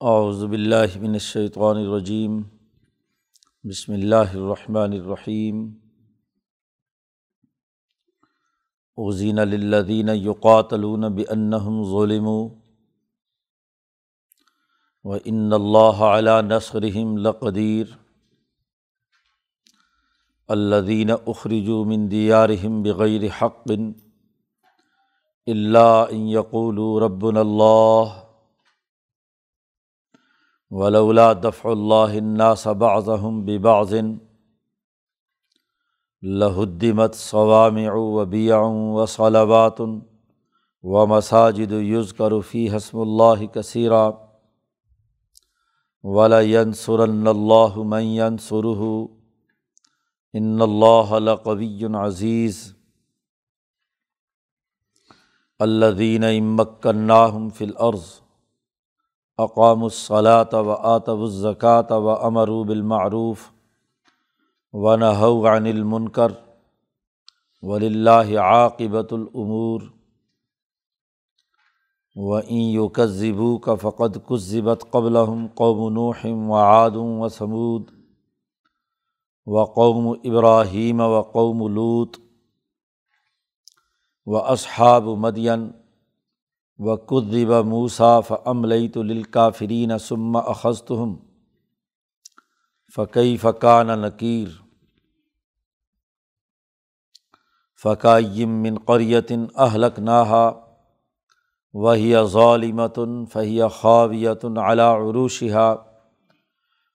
اعوذ باللہ من الشیطان الرجیم، بسم اللہ الرحمن الرحیم۔ اوزین للذین یقاتلون بانہم ظلموا وان اللہ علی نصرہم لقدیر۔ الذین اخرجوا من دیارہم بغیر حق الا ان یقولوا ربنا اللہ۔ ولولا دفع اللہ الناس بعضهم ببعض لہدمت صوامع و بیع و صلوات و مساجد یذکر فی حسم اللہ کثیرا ولینصرن اقام الصلاۃ و آتب الزکۃ و امروب المعروف و نحو عن المنکر ولاہ عاقبۃ العمور و این یوکذبو کا فقد کذبت قبل قوم نوحم و عادم و سمود و قوم ابراہیم و قوم لوت و اصحاب مدین و قدب موصاف عملۃ الکافرین سم اخذتہم فقی فقان نقیر فقائم من قریتن اہلک ناہا وہی ظالمتن فہی خاویتن علا عروشہ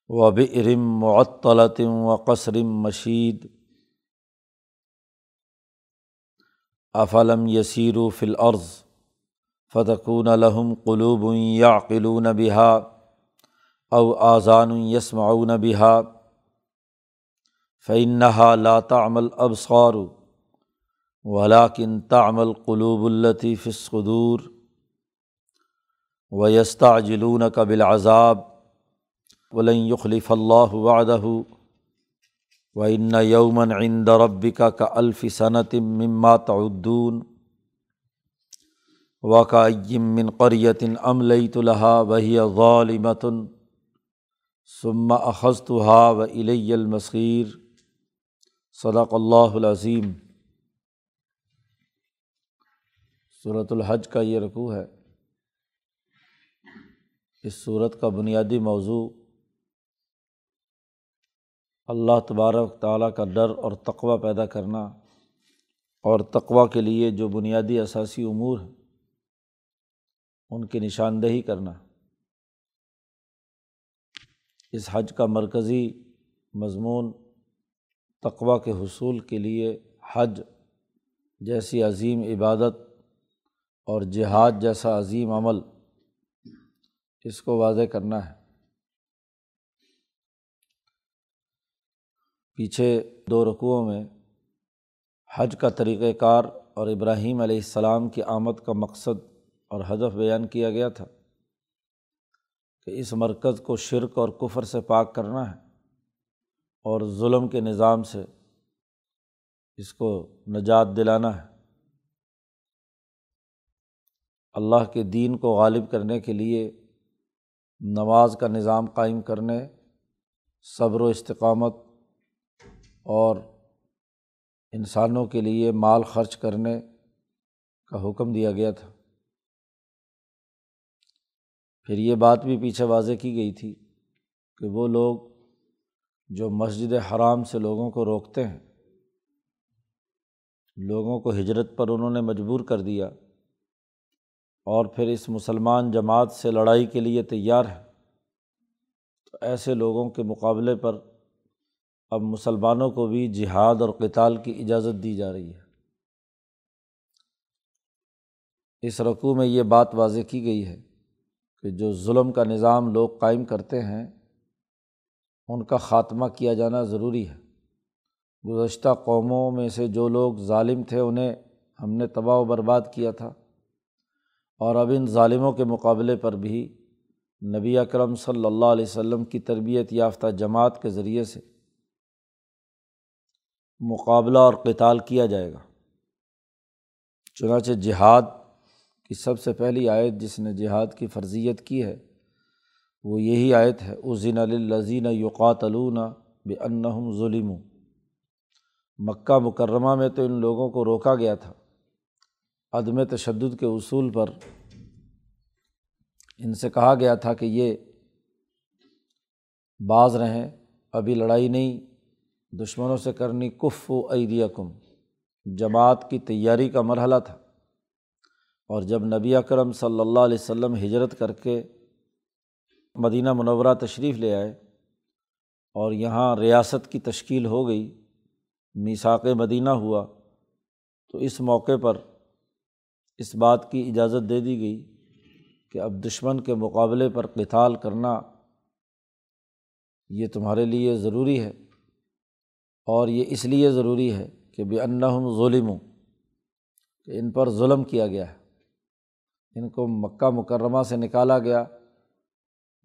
و برم معطلتم و قصرم مشید افلم یسیر فی الارض فتقون الحم قلوب یعقلون بہا او آذان یسمعون بہا فعنحا لا تعمل ابصار ولاکن تعمل قلوب الطیف الصدور و یستا جلون قبل عذاب ولن یخلف اللہ وعدہ و ان یومن عند ربک کا الف صنعت مما تعدون من قریتن عملۃ الحا وہی غالمتن ثم اخذتها و الی المصیر صدق اللہ العظیم صورت الحج کا یہ رقوع ہے۔ اس صورت کا بنیادی موضوع اللہ تبارک تعالیٰ کا ڈر اور تقوع پیدا کرنا اور تقوا کے لیے جو بنیادی اثاثی امور ہیں۔ ان کی نشاندہی کرنا۔ اس حج کا مرکزی مضمون تقوا کے حصول کے لیے حج جیسی عظیم عبادت اور جہاد جیسا عظیم عمل اس کو واضح کرنا ہے۔ پیچھے دو رقوؤں میں حج کا طریقۂ کار اور ابراہیم علیہ السلام کی آمد کا مقصد اور ہدف بیان کیا گیا تھا کہ اس مرکز کو شرک اور کفر سے پاک کرنا ہے اور ظلم کے نظام سے اس کو نجات دلانا ہے۔ اللہ کے دین کو غالب کرنے کے لیے نماز کا نظام قائم کرنے، صبر و استقامت اور انسانوں کے لیے مال خرچ کرنے کا حکم دیا گیا تھا۔ پھر یہ بات بھی پیچھے واضح کی گئی تھی کہ وہ لوگ جو مسجد حرام سے لوگوں کو روکتے ہیں، لوگوں کو ہجرت پر انہوں نے مجبور کر دیا اور پھر اس مسلمان جماعت سے لڑائی کے لیے تیار ہے تو ایسے لوگوں کے مقابلے پر اب مسلمانوں کو بھی جہاد اور کتال کی اجازت دی جا رہی ہے۔ اس رقوع میں یہ بات واضح کی گئی ہے کہ جو ظلم کا نظام لوگ قائم کرتے ہیں، ان کا خاتمہ کیا جانا ضروری ہے۔ گزشتہ قوموں میں سے جو لوگ ظالم تھے، انہیں ہم نے تباہ و برباد کیا تھا۔ اور اب ان ظالموں کے مقابلے پر بھی نبی اکرم صلی اللہ علیہ وسلم کی تربیت یافتہ جماعت کے ذریعے سے مقابلہ اور قتال کیا جائے گا۔ چنانچہ جہاد کی سب سے پہلی آیت جس نے جہاد کی فرضیت کی ہے، وہ یہی آیت ہے ازین الزین یوقاتلون بے انہم ظلم مکہ مکرمہ میں تو ان لوگوں کو روکا گیا تھا۔ عدم تشدد کے اصول پر ان سے کہا گیا تھا کہ یہ بعض رہیں، ابھی لڑائی نہیں، دشمنوں سے کرنی کف و عیدیہ کم جماعت کی تیاری کا مرحلہ تھا۔ اور جب نبی اکرم صلی اللہ علیہ و سلم ہجرت کر کے مدینہ منورہ تشریف لے آئے اور یہاں ریاست کی تشکیل ہو گئی میساک مدینہ ہوا، تو اس موقع پر اس بات کی اجازت دے دی گئی کہ اب دشمن کے مقابلے پر قتال کرنا یہ تمہارے لیے ضروری ہے اور یہ اس لیے ضروری ہے کہ بے انّم ظلم ہوں کہ ان پر ظلم کیا گیا ہے۔ ان کو مکہ مکرمہ سے نکالا گیا،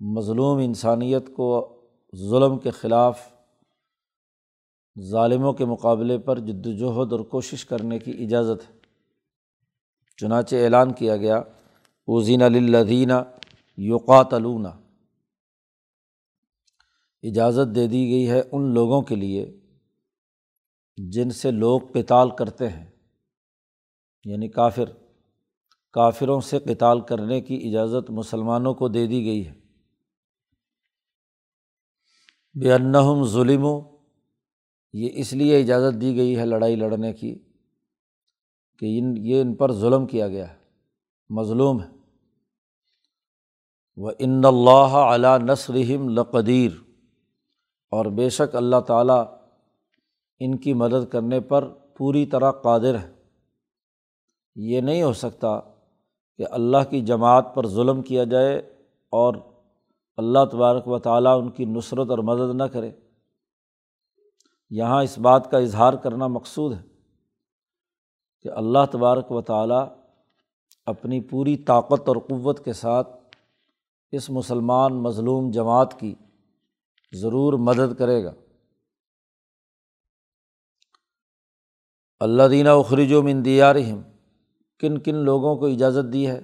مظلوم انسانیت کو ظلم کے خلاف، ظالموں کے مقابلے پر جد وجہد اور کوشش کرنے کی اجازت ہے۔ چنانچہ اعلان کیا گیا اوزین الدینہ یوقاتلون اجازت دے دی گئی ہے ان لوگوں کے لیے جن سے لوگ کتال کرتے ہیں یعنی کافر۔ کافروں سے کتال کرنے کی اجازت مسلمانوں کو دے دی گئی ہے۔ بے انہم ظلم یہ اس لیے اجازت دی گئی ہے لڑائی لڑنے کی کہ ان، یہ ان پر ظلم کیا گیا ہے۔ مظلوم ہے۔ وہ ان اللہ علیہ نثرم لقدیر اور بے شک اللہ تعالیٰ ان کی مدد کرنے پر پوری طرح قادر ہے۔ یہ نہیں ہو سکتا کہ اللہ کی جماعت پر ظلم کیا جائے اور اللہ تبارک و تعالیٰ ان کی نصرت اور مدد نہ کرے۔ یہاں اس بات کا اظہار کرنا مقصود ہے کہ اللہ تبارک و تعالیٰ اپنی پوری طاقت اور قوت کے ساتھ اس مسلمان مظلوم جماعت کی ضرور مدد کرے گا۔ اللہ دینہ اخرج و مندیارہم کن کن لوگوں کو اجازت دی ہے۔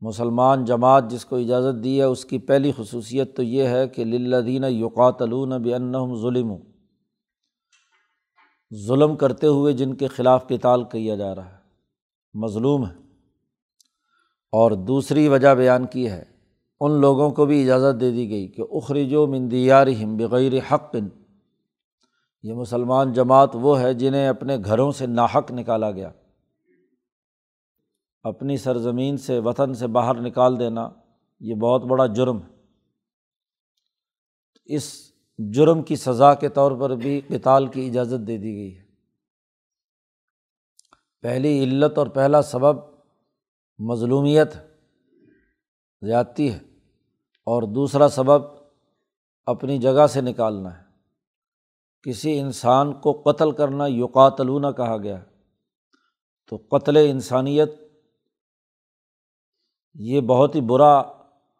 مسلمان جماعت جس کو اجازت دی ہے، اس کی پہلی خصوصیت تو یہ ہے کہ للدینہ یوقاتلون بنّم اپنی سرزمین سے وطن سے باہر نکال دینا، یہ بہت بڑا جرم ہے۔ اس جرم کی سزا کے طور پر بھی کتال کی اجازت دے دی گئی ہے۔ پہلی علت اور پہلا سبب مظلومیت زیادتی ہے اور دوسرا سبب اپنی جگہ سے نکالنا ہے۔ کسی انسان کو قتل کرنا یوقاتلونہ کہا گیا تو قتل انسانیت یہ بہت ہی برا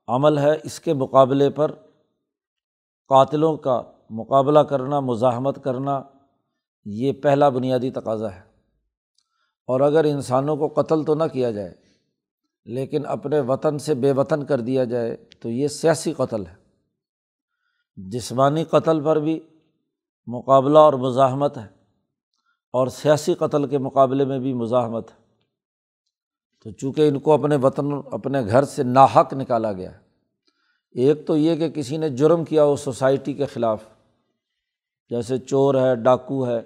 عمل ہے۔ اس کے مقابلے پر قاتلوں کا مقابلہ کرنا، مزاحمت کرنا، یہ پہلا بنیادی تقاضا ہے۔ اور اگر انسانوں کو قتل تو نہ کیا جائے، لیکن اپنے وطن سے بے وطن کر دیا جائے، تو یہ سیاسی قتل ہے۔ جسمانی قتل پر بھی مقابلہ اور مزاحمت ہے، اور سیاسی قتل کے مقابلے میں بھی مزاحمت ہے۔ تو چونکہ ان کو اپنے وطن، اپنے گھر سے ناحق نکالا گیا ایک تو یہ کہ کسی نے جرم کیا ہو سوسائٹی کے خلاف۔ جیسے چور ہے، ڈاکو ہے،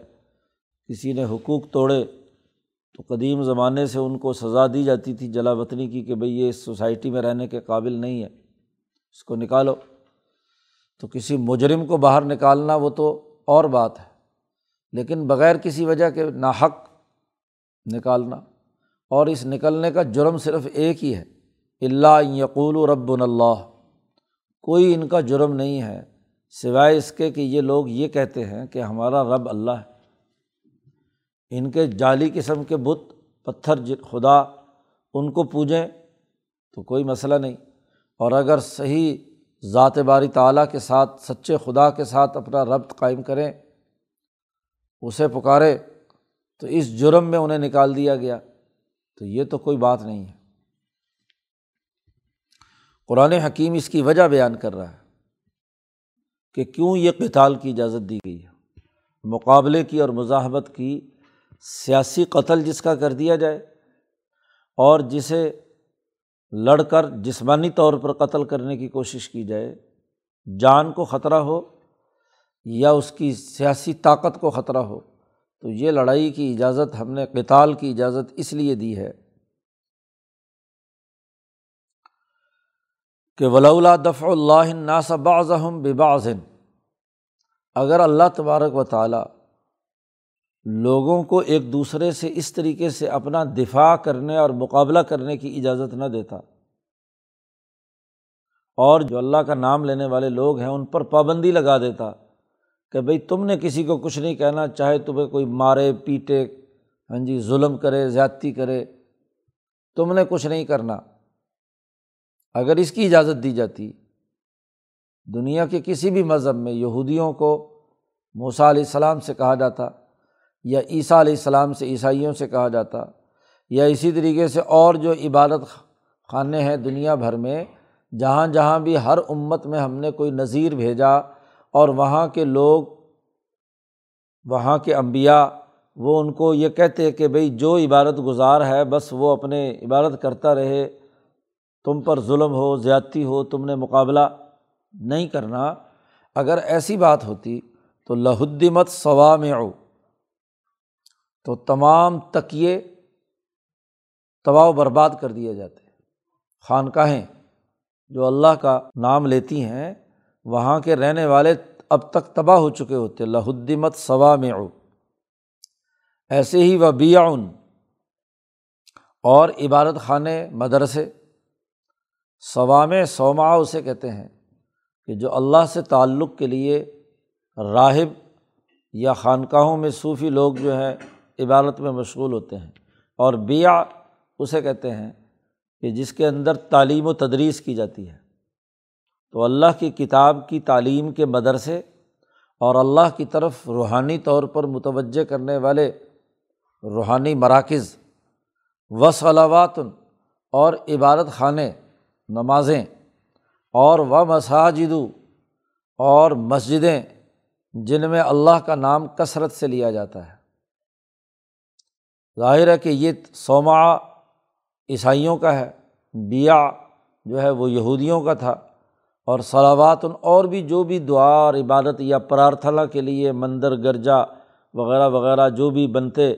کسی نے حقوق توڑے تو قدیم زمانے سے ان کو سزا دی جاتی تھی جلا وطنی کی کہ بھئی یہ اس سوسائٹی میں رہنے کے قابل نہیں ہے، اس کو نکالو۔ تو کسی مجرم کو باہر نکالنا وہ تو اور بات ہے، لیکن بغیر کسی وجہ کے ناحق نکالنا۔ اور اس نکلنے کا جرم صرف ایک ہی ہے۔ اللہ یقول و رب اللہ۔ کوئی ان کا جرم نہیں ہے، سوائے اس کے کہ یہ لوگ یہ کہتے ہیں کہ ہمارا رب اللہ ہے۔ ان کے جعلی قسم کے بت، پتھر خدا، ان کو پوجیں تو کوئی مسئلہ نہیں۔ اور اگر صحیح ذات باری تعلیٰ کے ساتھ، سچے خدا کے ساتھ اپنا ربط قائم کریں، اسے پکارے تو اس جرم میں انہیں نکال دیا گیا۔ تو یہ تو کوئی بات نہیں ہے۔ قرآن حکیم اس کی وجہ بیان کر رہا ہے کہ کیوں یہ کتال کی اجازت دی گئی ہے۔ مقابلے کی اور مزاحمت کی سیاسی قتل جس کا کر دیا جائے اور جسے لڑ کر جسمانی طور پر قتل کرنے کی کوشش کی جائے، جان کو خطرہ ہو یا اس کی سیاسی طاقت کو خطرہ ہو۔ تو یہ لڑائی کی اجازت ہم نے کتال کی اجازت اس لیے دی ہے کہ ولا دفع اللہ ناص بعضم بباظن اگر اللہ تبارک و تعالیٰ لوگوں کو ایک دوسرے سے اس طریقے سے اپنا دفاع کرنے اور مقابلہ کرنے کی اجازت نہ دیتا، اور جو اللہ کا نام لینے والے لوگ ہیں ان پر پابندی لگا دیتا کہ بھائی تم نے کسی کو کچھ نہیں کہنا، چاہے تمہیں کوئی مارے، پیٹے ہاں جی ظلم کرے، زیادتی کرے، تم نے کچھ نہیں کرنا۔ اگر اس کی اجازت دی جاتی، دنیا کے کسی بھی مذہب میں یہودیوں کو موسیٰ علیہ السلام سے کہا جاتا، یا عیسیٰ علیہ السلام سے عیسائیوں سے کہا جاتا، یا اسی طریقے سے اور جو عبادت خانے ہیں دنیا بھر میں، جہاں جہاں بھی ہر امت میں ہم نے کوئی نظیر بھیجا اور وہاں کے لوگ، وہاں کے امبیا وہ ان کو یہ کہتے کہ بھائی جو عبادت گزار ہے، بس وہ اپنے عبادت کرتا رہے، تم پر ظلم ہو، زیادتی ہو، تم نے مقابلہ نہیں کرنا۔ اگر ایسی بات ہوتی تو لہدمت ثوا میں او تو تمام تکیے تباہ و برباد کر دیے جاتے۔ خانقاہیں جو اللہ کا نام لیتی ہیں وہاں کے رہنے والے اب تک تباہ ہو چکے ہوتے، لہدمت ثوا میں او ایسے ہی وہ بیاون اور عبادت خانے، مدرسے۔ ثوام سوما اسے کہتے ہیں کہ جو اللہ سے تعلق کے لیے راہب یا خانقاہوں میں صوفی لوگ جو ہے عبادت میں مشغول ہوتے ہیں۔ اور بیا اسے کہتے ہیں کہ جس کے اندر تعلیم و تدریس کی جاتی ہے۔ تو اللہ کی کتاب کی تعلیم کے مدرسے اور اللہ کی طرف روحانی طور پر متوجہ کرنے والے روحانی مراکز و صلوات اور عبادت خانے، نمازیں اور و مساجدو اور مسجدیں، جن میں اللہ کا نام کثرت سے لیا جاتا ہے۔ ظاہر ہے کہ یہ سوما عیسائیوں کا ہے بیا جو ہے وہ یہودیوں کا تھا۔ اور صلاوات اور بھی جو بھی دعا اور عبادت یا پرارتھنا کے لیے مندر، گرجا وغیرہ وغیرہ جو بھی بنتے،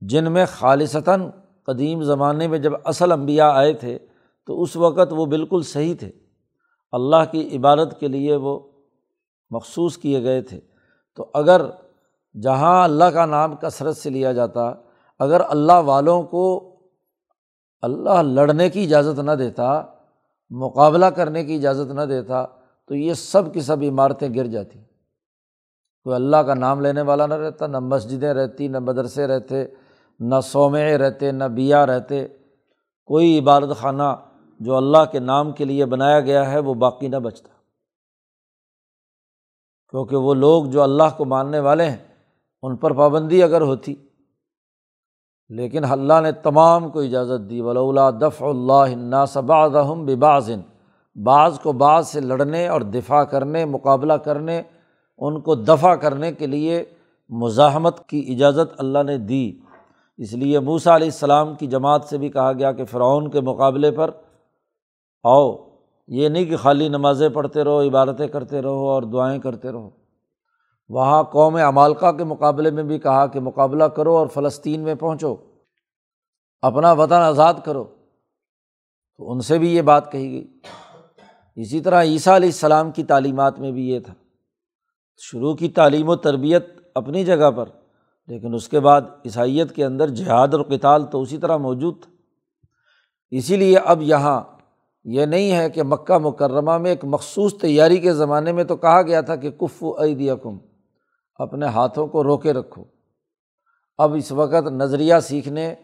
جن میں خالصتاً قدیم زمانے میں جب اصل انبیاء آئے تھے، تو اس وقت وہ بالکل صحیح تھے۔ اللہ کی عبادت کے لیے وہ مخصوص کیے گئے تھے۔ تو اگر جہاں اللہ کا نام کثرت سے لیا جاتا، اگر اللہ والوں کو اللہ لڑنے کی اجازت نہ دیتا مقابلہ کرنے کی اجازت نہ دیتا تو یہ سب کی سب عمارتیں گر جاتی۔ کوئی اللہ کا نام لینے والا نہ رہتا، نہ مسجدیں رہتی، نہ مدرسے رہتے، نہ سومے رہتے، نہ بیا رہتے۔ کوئی عبادت خانہ جو اللہ کے نام کے لیے بنایا گیا ہے، وہ باقی نہ بچتا۔ کیونکہ وہ لوگ جو اللہ کو ماننے والے ہیں، ان پر پابندی اگر ہوتی لیکن اللہ نے تمام کو اجازت دی ولا دف اللہ صباحم بباظن بعض کو بعض سے لڑنے اور دفاع کرنے، مقابلہ کرنے، ان کو دفاع کرنے کے لیے مزاحمت کی اجازت اللہ نے دی۔ اس لیے موسا علیہ السلام کی جماعت سے بھی کہا گیا کہ فرعون کے مقابلے پر آؤ۔ یہ نہیں کہ خالی نمازیں پڑھتے رہو، عبادتیں کرتے رہو اور دعائیں کرتے رہو۔ وہاں قوم امالکا کے مقابلے میں بھی کہا کہ مقابلہ کرو اور فلسطین میں پہنچو، اپنا وطن آزاد کرو۔ تو ان سے بھی یہ بات کہی گئی۔ اسی طرح عیسیٰ علیہ السلام کی تعلیمات میں بھی یہ تھا۔ شروع کی تعلیم و تربیت اپنی جگہ پر، لیکن اس کے بعد عیسائیت کے اندر جہاد اور کتال تو اسی طرح موجود تھا۔ اسی لیے اب یہاں یہ نہیں ہے کہ مکہ مکرمہ میں ایک مخصوص تیاری کے زمانے میں تو کہا گیا تھا کہ کف و کم اپنے ہاتھوں کو روکے رکھو۔ اب اس وقت نظریہ سیکھنے،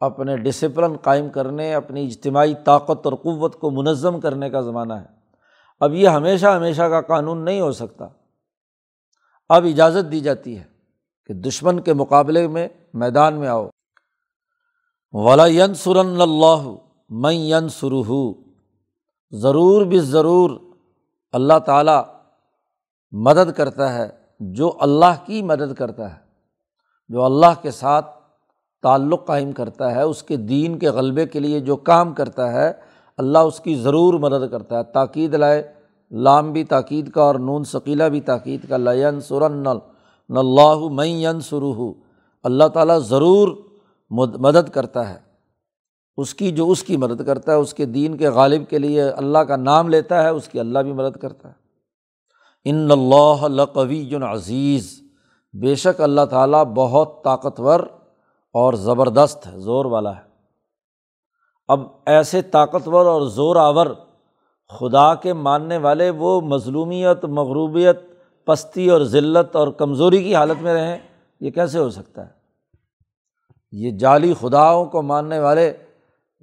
اپنے ڈسپلن قائم کرنے، اپنی اجتماعی طاقت اور قوت کو منظم کرنے کا زمانہ ہے۔ اب یہ ہمیشہ ہمیشہ کا قانون نہیں ہو سکتا۔ اب اجازت دی جاتی ہے کہ دشمن کے مقابلے میں میدان میں آؤ۔ ولا ین سرن اللہ میں ین سرو ضرور بھی ضرور اللہ تعالیٰ مدد کرتا ہے۔ جو اللہ کی مدد کرتا ہے، جو اللہ کے ساتھ تعلق قائم کرتا ہے، اس کے دین کے غلبے کے لیے جو کام کرتا ہے، اللہ اس کی ضرور مدد کرتا ہے۔ تاکید لائے، لام بھی تاکید کا اور نون ثقیلہ بھی تاکید کا۔ لین سرن اللہ میں سرو اللہ تعالیٰ ضرور مدد کرتا ہے۔ اس کی جو اس کی مدد کرتا ہے، اس کے دین کے غالب کے لیے اللہ کا نام لیتا ہے، اس کی اللہ بھی مدد کرتا ہے۔ ان اللہ لقوی عزیز۔ بے شک اللہ تعالیٰ بہت طاقتور اور زبردست ہے، زور والا ہے۔ اب ایسے طاقتور اور زور آور خدا کے ماننے والے وہ مظلومیت، مغروبیت، پستی اور ذلت اور کمزوری کی حالت میں رہیں، یہ کیسے ہو سکتا ہے؟ یہ جعلی خداؤں کو ماننے والے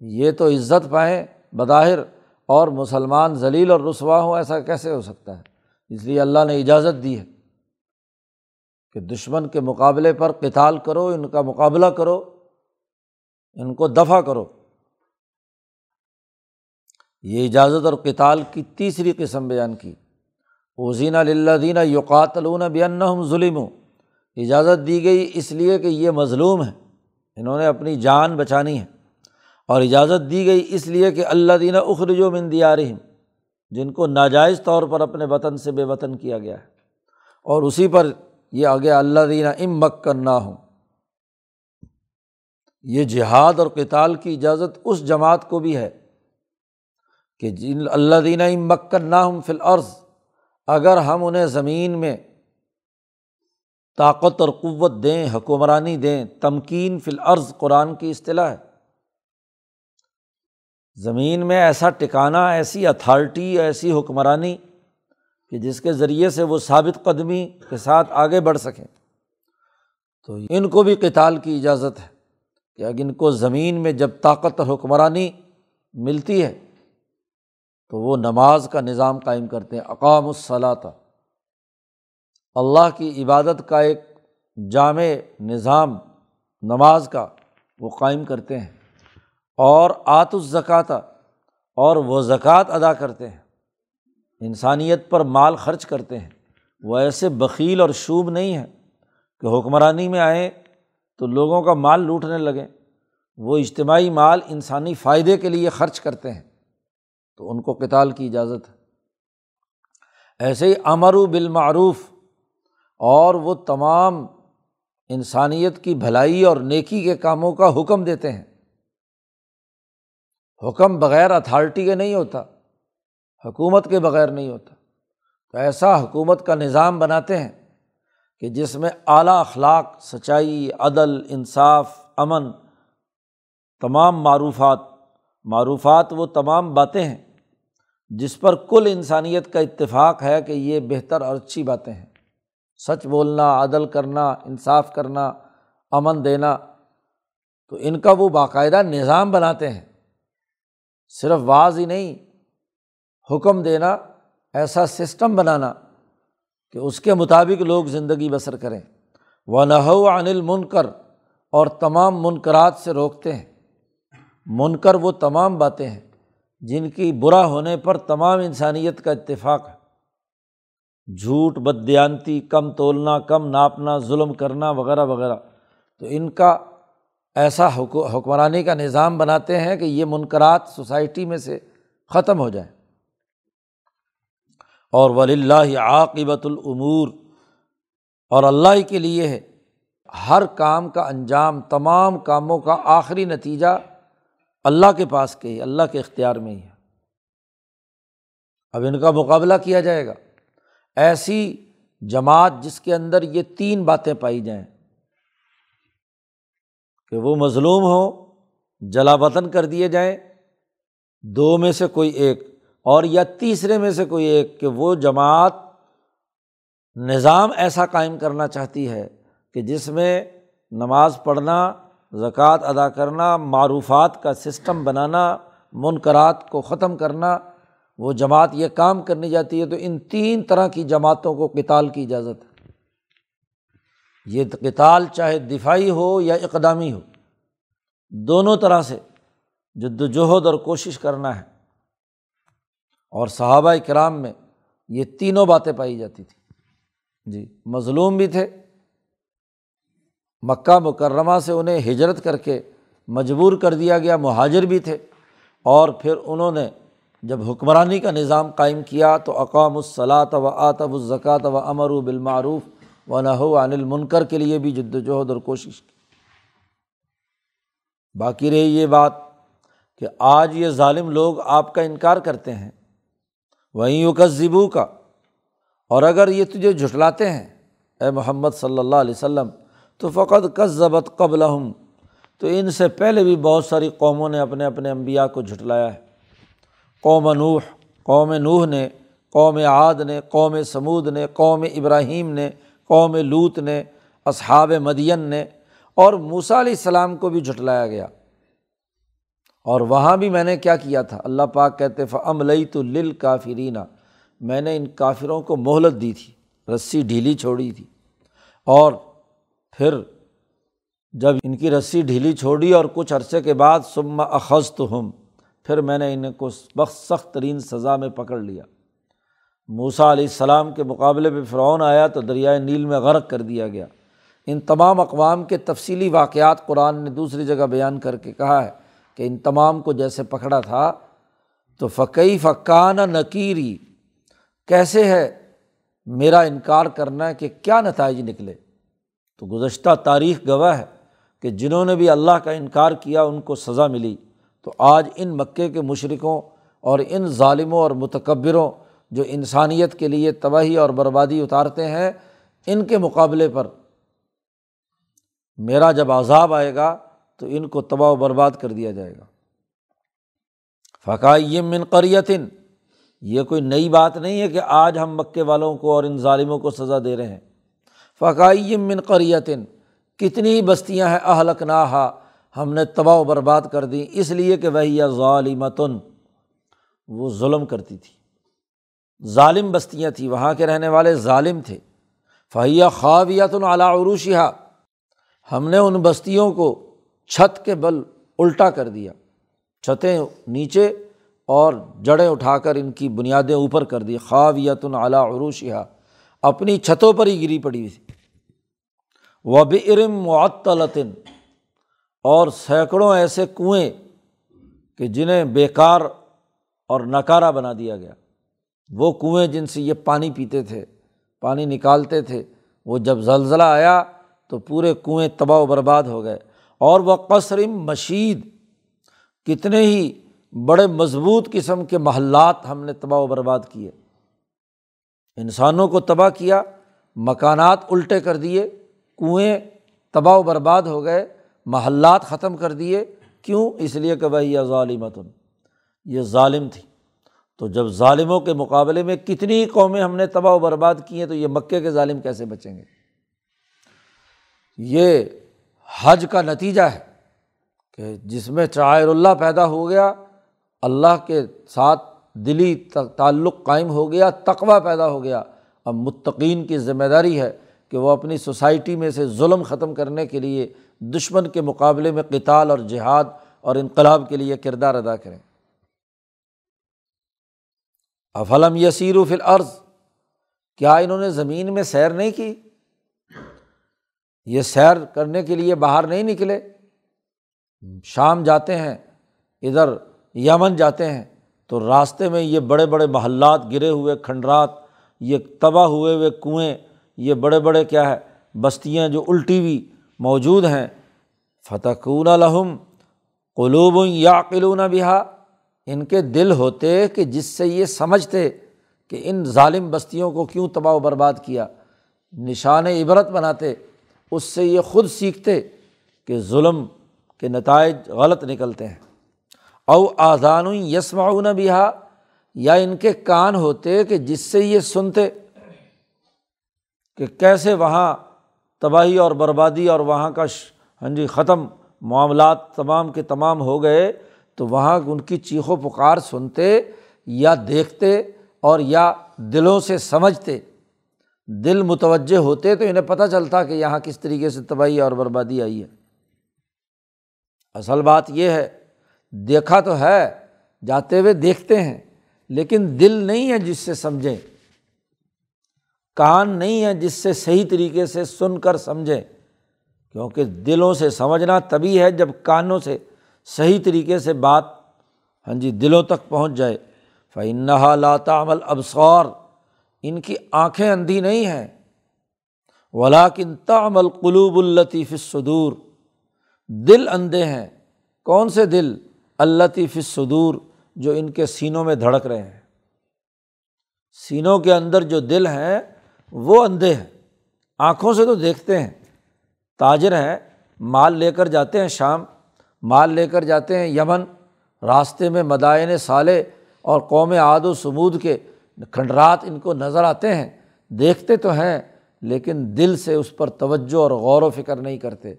یہ تو عزت پائیں بظاہر اور مسلمان ذلیل اور رسوا ہوں، ایسا کیسے ہو سکتا ہے؟ اس لیے اللہ نے اجازت دی ہے کہ دشمن کے مقابلے پر کتال کرو، ان کا مقابلہ کرو، ان کو دفاع کرو۔ یہ اجازت اور کتال کی تیسری قسم بیان کی۔ اوزین اللہ دینہ یوقاتلون بین ظلم اجازت دی گئی اس لیے کہ یہ مظلوم ہے انہوں نے اپنی جان بچانی ہے۔ اور اجازت دی گئی اس لیے کہ اللہ دینہ اخرج و مندیارہم جن کو ناجائز طور پر اپنے وطن سے بے وطن کیا گیا ہے۔ اور اسی پر یہ آگے اللہ دینہ ام مک کرنا ہوں یہ جہاد اور کتال کی اجازت اس جماعت کو بھی ہے کہ جن اللہ دینہ ام مک کرنا ہوں فی العرض اگر ہم انہیں زمین میں طاقت اور قوت دیں، حکمرانی دیں، تمکین فی العرض قرآن کی اصطلاح ہے۔ زمین میں ایسا ٹکانا، ایسی اتھارٹی، ایسی حکمرانی کہ جس کے ذریعے سے وہ ثابت قدمی کے ساتھ آگے بڑھ سکیں۔ تو ان کو بھی کتال کی اجازت ہے کہ اگر ان کو زمین میں جب طاقت اور حکمرانی ملتی ہے، تو وہ نماز کا نظام قائم کرتے ہیں۔ اقام الصلاۃ۔ اللہ کی عبادت کا ایک جامع نظام، نماز کا وہ قائم کرتے ہیں۔ اور آت الزکوٰۃ اور وہ زکوٰۃ ادا کرتے ہیں۔ انسانیت پر مال خرچ کرتے ہیں۔ وہ ایسے بکیل اور شوب نہیں ہے کہ حکمرانی میں آئیں تو لوگوں کا مال لوٹنے لگیں۔ وہ اجتماعی مال انسانی فائدے کے لیے خرچ کرتے ہیں۔ تو ان کو کتال کی اجازت ہے۔ ایسے ہی امر و بالمعروف، اور وہ تمام انسانیت کی بھلائی اور نیکی کے کاموں کا حکم دیتے ہیں۔ حکم بغیر اتھارٹی کے نہیں ہوتا، حکومت کے بغیر نہیں ہوتا۔ تو ایسا حکومت کا نظام بناتے ہیں کہ جس میں اعلیٰ اخلاق، سچائی، عدل، انصاف، امن، تمام معروفات معروفات وہ تمام باتیں ہیں جس پر کل انسانیت کا اتفاق ہے کہ یہ بہتر اور اچھی باتیں ہیں۔ سچ بولنا، عدل کرنا، انصاف کرنا، امن دینا، تو ان کا وہ باقاعدہ نظام بناتے ہیں۔ صرف بعض ہی نہیں، حکم دینا، ایسا سسٹم بنانا کہ اس کے مطابق لوگ زندگی بسر کریں۔ وہ نحو انل منکر اور تمام منقرات سے روکتے ہیں۔ منکر وہ تمام باتیں ہیں جن کی برا ہونے پر تمام انسانیت کا اتفاق ہے۔ جھوٹ بدیانتی کم تولنا، کم ناپنا، ظلم کرنا، وغیرہ وغیرہ۔ تو ان کا ایسا حکمرانی کا نظام بناتے ہیں کہ یہ منقرات سوسائٹی میں سے ختم ہو جائیں۔ اور ولی اللہ عاقبۃ العمور اور اللہ کے لیے ہے۔ ہر کام کا انجام، تمام کاموں کا آخری نتیجہ اللہ کے پاس کے ہی، اللہ کے اختیار میں ہی ہے۔ اب ان کا مقابلہ کیا جائے گا۔ ایسی جماعت جس کے اندر یہ تین باتیں پائی جائیں۔ کہ وہ مظلوم ہوں، جلا وطن کر دیے جائیں۔ دو میں سے کوئی ایک اور یا تیسرے میں سے کوئی ایک کہ وہ جماعت نظام ایسا قائم کرنا چاہتی ہے کہ جس میں نماز پڑھنا، زکوٰۃ ادا کرنا، معروفات کا سسٹم بنانا، منقرات کو ختم کرنا، وہ جماعت یہ کام کرنی جاتی ہے تو ان تین طرح کی جماعتوں کو کتال کی اجازت ہے۔ یہ کتال چاہے دفاعی ہو یا اقدامی ہو، دونوں طرح سے جد وجہد اور کوشش کرنا ہے۔ اور صحابہ کرام میں یہ تینوں باتیں پائی جاتی تھیں۔ جی مظلوم بھی تھے۔ مکہ مکرمہ سے انہیں ہجرت کر کے مجبور کر دیا گیا، مہاجر بھی تھے۔ اور پھر انہوں نے جب حکمرانی کا نظام قائم کیا تو اقام الصلاۃ و آتب الزکۃ و امر و بالمعروف و نحو عن المنکر کے لیے بھی جد وجہد اور کوشش کی۔ باقی رہی یہ بات کہ آج یہ ظالم لوگ آپ کا انکار کرتے ہیں۔ وہیں یوکبو کا اور اگر یہ تجھے جھٹلاتے ہیں، اے محمد صلی اللہ علیہ وسلم، تو فقط کس ضبط قبل ہوں تو ان سے پہلے بھی بہت ساری قوموں نے اپنے اپنے انبیاء کو جھٹلایا ہے۔ قوم نوح قوم نوح نے، قوم عاد نے، قوم سمود نے، قوم ابراہیم نے قوم لوت نے، اصحاب مدین نے اور موسا علیہ السلام کو بھی جھٹلایا گیا۔ اور وہاں بھی میں نے کیا کیا تھا؟ اللہ پاک کہتے فم لئی تو لل کافرینہ میں نے ان کافروں کو مہلت دی تھی، رسی ڈھیلی چھوڑی تھی۔ اور پھر جب ان کی رسی ڈھیلی چھوڑی اور کچھ عرصے کے بعد سما اخذ تو ہم پھر میں نے انہیں کو بخت سخت ترین سزا میں پکڑ لیا۔ موسا علیہ السلام کے مقابلے پہ فرعون آیا تو دریائے نیل میں غرق کر دیا گیا۔ ان تمام اقوام کے تفصیلی واقعات قرآن نے دوسری جگہ بیان کر کے کہا ہے کہ ان تمام کو جیسے پکڑا تھا تو فقی فقان نکیری کیسے ہے میرا انکار کرنا ہے کہ کیا نتائج نکلے؟ تو گزشتہ تاریخ گواہ ہے کہ جنہوں نے بھی اللہ کا انکار کیا ان کو سزا ملی۔ تو آج ان مکے کے مشرقوں اور ان ظالموں اور متکبروں جو انسانیت کے لیے تباہی اور بربادی اتارتے ہیں، ان کے مقابلے پر میرا جب عذاب آئے گا تو ان کو تباہ و برباد کر دیا جائے گا۔ فقائی من قریتن یہ کوئی نئی بات نہیں ہے کہ آج ہم مکے والوں کو اور ان ظالموں کو سزا دے رہے ہیں۔ فقائی من قریتن کتنی بستیاں ہیں اہلک نہا ہم نے تباہ و برباد کر دی، اس لیے کہ وہی ظالمتن وہ ظلم کرتی تھی۔ ظالم بستیاں تھیں، وہاں کے رہنے والے ظالم تھے۔ فہیہ خوابیت العلیٰ عروشیہ ہم نے ان بستیوں کو چھت کے بل الٹا کر دیا۔ چھتیں نیچے اور جڑیں اٹھا کر ان کی بنیادیں اوپر کر دی۔ خوابیت العلیٰ عروشیہ اپنی چھتوں پر ہی گری پڑی تھی۔ و برم معطلطن اور سینکڑوں ایسے کنویں کہ جنہیں بیکار اور نکارا بنا دیا گیا۔ وہ کنویں جن سے یہ پانی پیتے تھے، پانی نکالتے تھے، وہ جب زلزلہ آیا تو پورے کنویں تباہ و برباد ہو گئے۔ اور وہ قصرم مشید، کتنے ہی بڑے مضبوط قسم کے محلات ہم نے تباہ و برباد کیے۔ انسانوں کو تباہ کیا، مکانات الٹے کر دیے، کنویں تباہ و برباد ہو گئے، محلات ختم کر دیے۔ کیوں؟ اس لیے کہ بھائی یہ ظالمتن، یہ ظالم تھی۔ تو جب ظالموں کے مقابلے میں کتنی قومیں ہم نے تباہ و برباد کی ہیں تو یہ مکے کے ظالم کیسے بچیں گے؟ یہ حج کا نتیجہ ہے کہ جس میں چائر اللہ پیدا ہو گیا، اللہ کے ساتھ دلی تعلق قائم ہو گیا تقوا پیدا ہو گیا۔ اب متقین کی ذمہ داری ہے کہ وہ اپنی سوسائٹی میں سے ظلم ختم کرنے کے لیے دشمن کے مقابلے میں قتال اور جہاد اور انقلاب کے لیے کردار ادا کریں۔ افلم یسیر و فل عرض کیا انہوں نے زمین میں سیر نہیں کی؟ یہ سیر کرنے کے لیے باہر نہیں نکلے؟ شام جاتے ہیں، ادھر یمن جاتے ہیں، تو راستے میں یہ بڑے بڑے محلات گرے ہوئے کھنڈرات، یہ تباہ ہوئے ہوئے کنویں، یہ بڑے بڑے کیا ہے، بستیاں جو الٹی ہوئی موجود ہیں۔ فتح کون الحم قلوب یا قلون بہا ان کے دل ہوتے کہ جس سے یہ سمجھتے کہ ان ظالم بستیوں کو کیوں تباہ و برباد کیا، نشان عبرت بناتے، اس سے یہ خود سیکھتے کہ ظلم کے نتائج غلط نکلتے ہیں۔ او آزان یسمعون بہا، یا ان کے کان ہوتے کہ جس سے یہ سنتے کہ کیسے وہاں تباہی اور بربادی اور وہاں کا ہاں جی ختم، معاملات تمام کے تمام ہو گئے۔ تو وہاں ان کی چیخ و پکار سنتے یا دیکھتے اور یا دلوں سے سمجھتے۔ دل متوجہ ہوتے تو انہیں پتہ چلتا کہ یہاں کس طریقے سے تباہی اور بربادی آئی ہے۔ اصل بات یہ ہے، دیکھا تو ہے، جاتے ہوئے دیکھتے ہیں، لیکن دل نہیں ہے جس سے سمجھیں۔ کان نہیں ہے جس سے صحیح طریقے سے سن کر سمجھیں۔ کیونکہ دلوں سے سمجھنا تبھی ہے جب کانوں سے صحیح طریقے سے بات ہاں جی دلوں تک پہنچ جائے۔ فنحا لاتا عمل ابسور ان کی آنکھیں اندھی نہیں ہیں۔ ولاکن تعمل قلوب الطیف صدور دل اندھے ہیں۔ کون سے دل؟ الطیف صدور جو ان کے سینوں میں دھڑک رہے ہیں۔ سینوں کے اندر جو دل ہیں، وہ اندھے ہیں۔ آنکھوں سے تو دیکھتے ہیں۔ تاجر ہیں۔ مال لے کر جاتے ہیں شام۔ مال لے کر جاتے ہیں یمن، راستے میں مدائن سالے اور قوم عاد و سمود کے کھنڈرات ان کو نظر آتے ہیں، دیکھتے تو ہیں، لیکن دل سے اس پر توجہ اور غور و فکر نہیں کرتے۔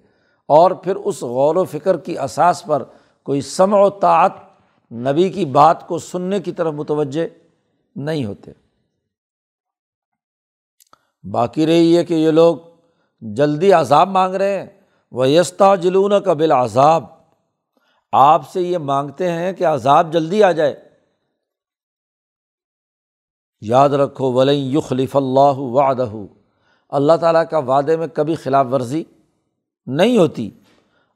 اور پھر اس غور و فکر کی اساس پر کوئی سمع و طاعت نبی کی بات کو سننے کی طرف متوجہ نہیں ہوتے۔ باقی رہی ہے کہ یہ لوگ جلدی عذاب مانگ رہے ہیں۔ وہ یستا جلون کا عذاب آپ سے یہ مانگتے ہیں کہ عذاب جلدی آ جائے۔ یاد رکھو ولیں یخلف اللہ وعدہ۔ اللہ تعالیٰ کا وعدے میں کبھی خلاف ورزی نہیں ہوتی۔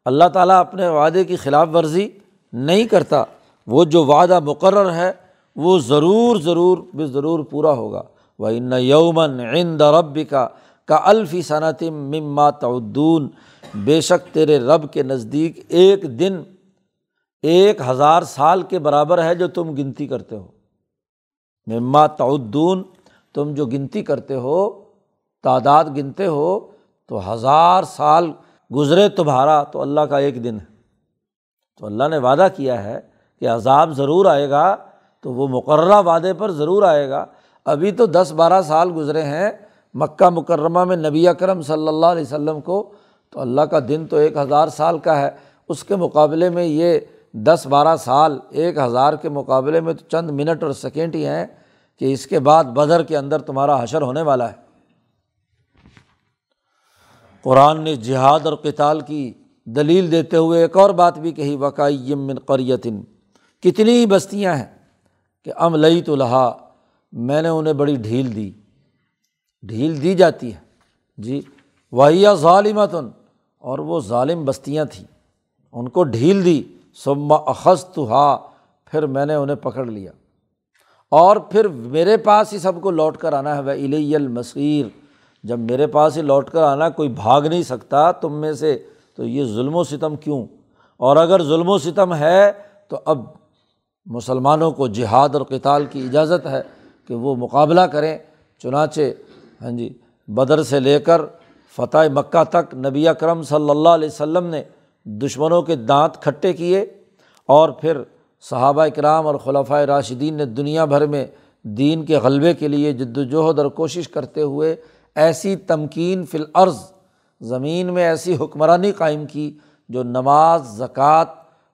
اللہ تعالیٰ اپنے وعدے کی خلاف ورزی نہیں کرتا۔ وہ جو وعدہ مقرر ہے، وہ ضرور ضرور بے ضرور پورا ہوگا۔ وہ ان یومن عند رب کا کا الفی صنعتم مما تعدون۔ بے شک تیرے رب کے نزدیک ایک دن ایک ہزار سال کے برابر ہے جو تم گنتی کرتے ہو۔ مما تعدون، تم جو گنتی کرتے ہو، تعداد گنتے ہو، تو ہزار سال گزرے تمہارا، تو اللہ کا ایک دن ہے۔ تو اللہ نے وعدہ کیا ہے کہ عذاب ضرور آئے گا، تو وہ مقررہ وعدے پر ضرور آئے گا۔ ابھی تو دس بارہ سال گزرے ہیں، مکہ مکرمہ میں نبی اکرم صلی اللہ علیہ وسلم کو، تو اللہ کا دن تو ایک ہزار سال کا ہے۔ اس کے مقابلے میں یہ دس بارہ سال ایک ہزار کے مقابلے میں تو چند منٹ اور سیکنڈ ہی ہیں کہ اس کے بعد بدر کے اندر تمہارا حشر ہونے والا ہے۔ قرآن نے جہاد اور کتال کی دلیل دیتے ہوئے ایک اور بات بھی کہی وقائی من قریتن کتنی ہی بستیاں ہیں کہ ام لئی تو لہا، میں نے انہیں بڑی ڈھیل دی۔ ڈھیل دی جاتی ہے۔ جی واحیہ ظالمتن اور وہ ظالم بستیاں تھیں۔ ان کو ڈھیل دی۔ سما اخذ تو ہا پھر میں نے انہیں پکڑ لیا۔ اور پھر میرے پاس ہی سب کو لوٹ کر آنا ہے۔ وہ الی المصیر جب میرے پاس ہی لوٹ کر آنا، کوئی بھاگ نہیں سکتا تم میں سے، تو یہ ظلم و ستم کیوں؟ اور اگر ظلم و ستم ہے، تو اب مسلمانوں کو جہاد اور کتال کی اجازت ہے کہ وہ مقابلہ کریں۔ چنانچہ ہاں جی بدر سے لے کر فتح مکہ تک نبی اکرم صلی اللہ علیہ وسلم نے دشمنوں کے دانت کھٹے کیے اور پھر صحابہ اکرام اور خلفۂ راشدین نے دنیا بھر میں دین کے غلبے کے لیے جد وجہد اور کوشش کرتے ہوئے ایسی تمکین فی الارض، زمین میں ایسی حکمرانی قائم کی جو نماز، زکوٰۃ،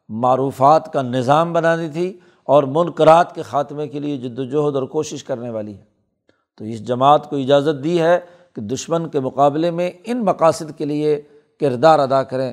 معروفات کا نظام بنانی تھی اور منقرات کے خاتمے کے لیے جد وجہد اور کوشش کرنے والی ہے۔ تو اس جماعت کو اجازت دی ہے کہ دشمن کے مقابلے میں ان مقاصد کے لیے کردار ادا کریں۔